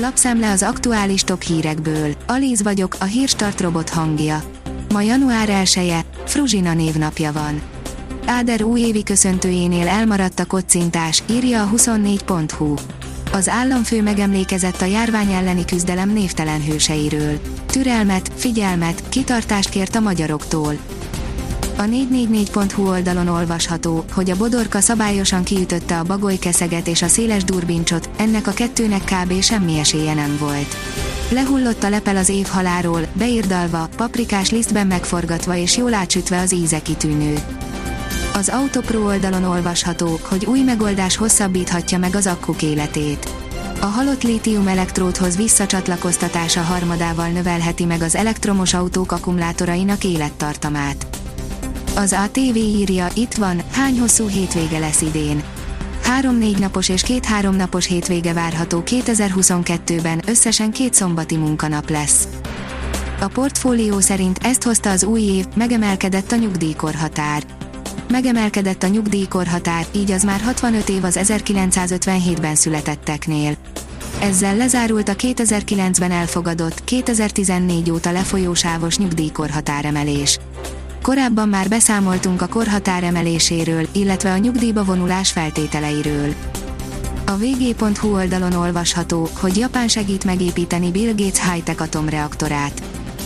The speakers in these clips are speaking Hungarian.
Lapszemle az aktuális top hírekből. Alíz vagyok, a hírstart robot hangja. Ma január 1 -e, Fruzsina névnapja van. Áder újévi köszöntőjénél elmaradt a kocintás, írja a 24.hu. Az államfő megemlékezett a járvány elleni küzdelem névtelen hőseiről. Türelmet, figyelmet, kitartást kért a magyaroktól. A 444.hu oldalon olvasható, hogy a Bodorka szabályosan kiütötte a bagolykeszeget és a széles durbincsot, ennek a kettőnek kb. semmi esélye nem volt. Lehullott a lepel az évhaláról, beírdalva, paprikás lisztben megforgatva és jól átsütve az íze kitűnő. Az Autopro oldalon olvasható, hogy új megoldás hosszabbíthatja meg az akkuk életét. A halott lítium elektródhoz visszacsatlakoztatása harmadával növelheti meg az elektromos autók akkumulátorainak élettartamát. Az ATV írja, itt van, hány hosszú hétvége lesz idén. Három-négy napos és két-három napos hétvége várható 2022-ben, összesen két szombati munkanap lesz. A portfólió szerint ezt hozta az új év, megemelkedett a nyugdíjkorhatár. Megemelkedett a nyugdíjkorhatár, így az már 65 év az 1957-ben születetteknél. Ezzel lezárult a 2009-ben elfogadott, 2014 óta lefolyó sávos nyugdíjkorhatáremelés. Korábban már beszámoltunk a korhatár emeléséről, illetve a nyugdíjba vonulás feltételeiről. A vg.hu oldalon olvasható, hogy Japán segít megépíteni Bill Gates high-tech atomreaktorát.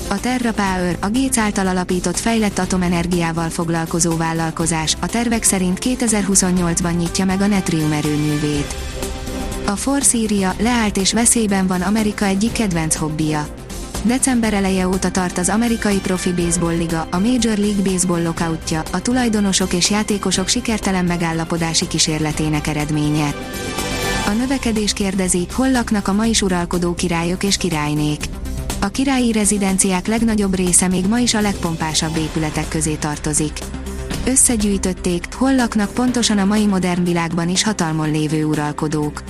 A TerraPower, a Gates által alapított fejlett atomenergiával foglalkozó vállalkozás, a tervek szerint 2028-ban nyitja meg a Netrium erőművét. A Force írja, leállt és veszélyben van Amerika egyik kedvenc hobbija December eleje óta tart az amerikai profi baseball liga, a Major League Baseball lockoutja, a tulajdonosok és játékosok sikertelen megállapodási kísérletének eredménye. A növekedés kérdezi, hol laknak a ma is uralkodó királyok és királynék. A királyi rezidenciák legnagyobb része még ma is a legpompásabb épületek közé tartozik. Összegyűjtötték, hol laknak pontosan a mai modern világban is hatalmon lévő uralkodók.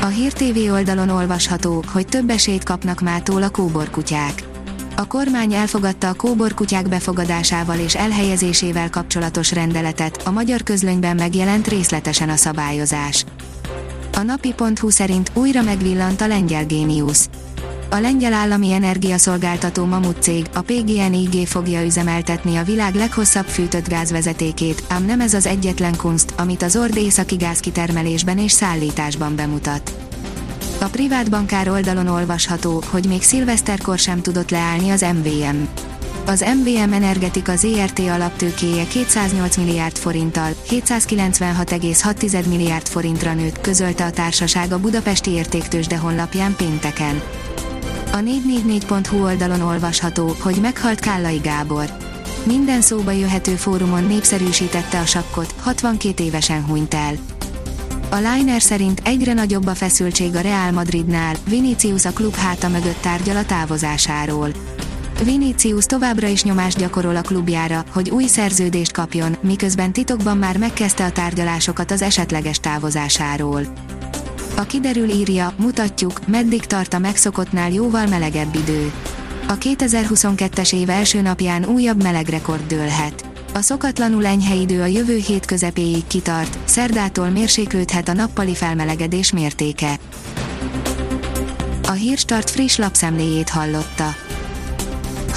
A Hír TV oldalon olvasható, hogy több esélyt kapnak mától a kóborkutyák. A kormány elfogadta a kóborkutyák befogadásával és elhelyezésével kapcsolatos rendeletet, a magyar közlönyben megjelent részletesen a szabályozás. A napi.hu szerint újra megvillant a lengyel géniusz. A lengyel állami energiaszolgáltató Mamut cég, a PGNiG fogja üzemeltetni a világ leghosszabb fűtött gázvezetékét, ám nem ez az egyetlen kunst, amit az Ord északi gázkitermelésben és szállításban bemutat. A privát bankár oldalon olvasható, hogy még szilveszterkor sem tudott leállni az MVM. Az MVM Energetika ZRT alaptőkéje 208 milliárd forinttal, 796,6 milliárd forintra nőtt, közölte a társaság a budapesti értéktősde honlapján pénteken. A 444.hu oldalon olvasható, hogy meghalt Kállai Gábor. Minden szóba jöhető fórumon népszerűsítette a sakkot, 62 évesen hunyt el. A Liner szerint egyre nagyobb a feszültség a Real Madridnál, Vinicius a klub háta mögött tárgyal a távozásáról. Vinicius továbbra is nyomást gyakorol a klubjára, hogy új szerződést kapjon, miközben titokban már megkezdte a tárgyalásokat az esetleges távozásáról. A kiderül írja, mutatjuk, meddig tart a megszokottnál jóval melegebb idő. A 2022-es év első napján újabb melegrekord dőlhet. A szokatlanul enyhe idő a jövő hét közepéig kitart, szerdától mérséklődhet a nappali felmelegedés mértéke. A Hírstart friss lapszemléjét hallotta.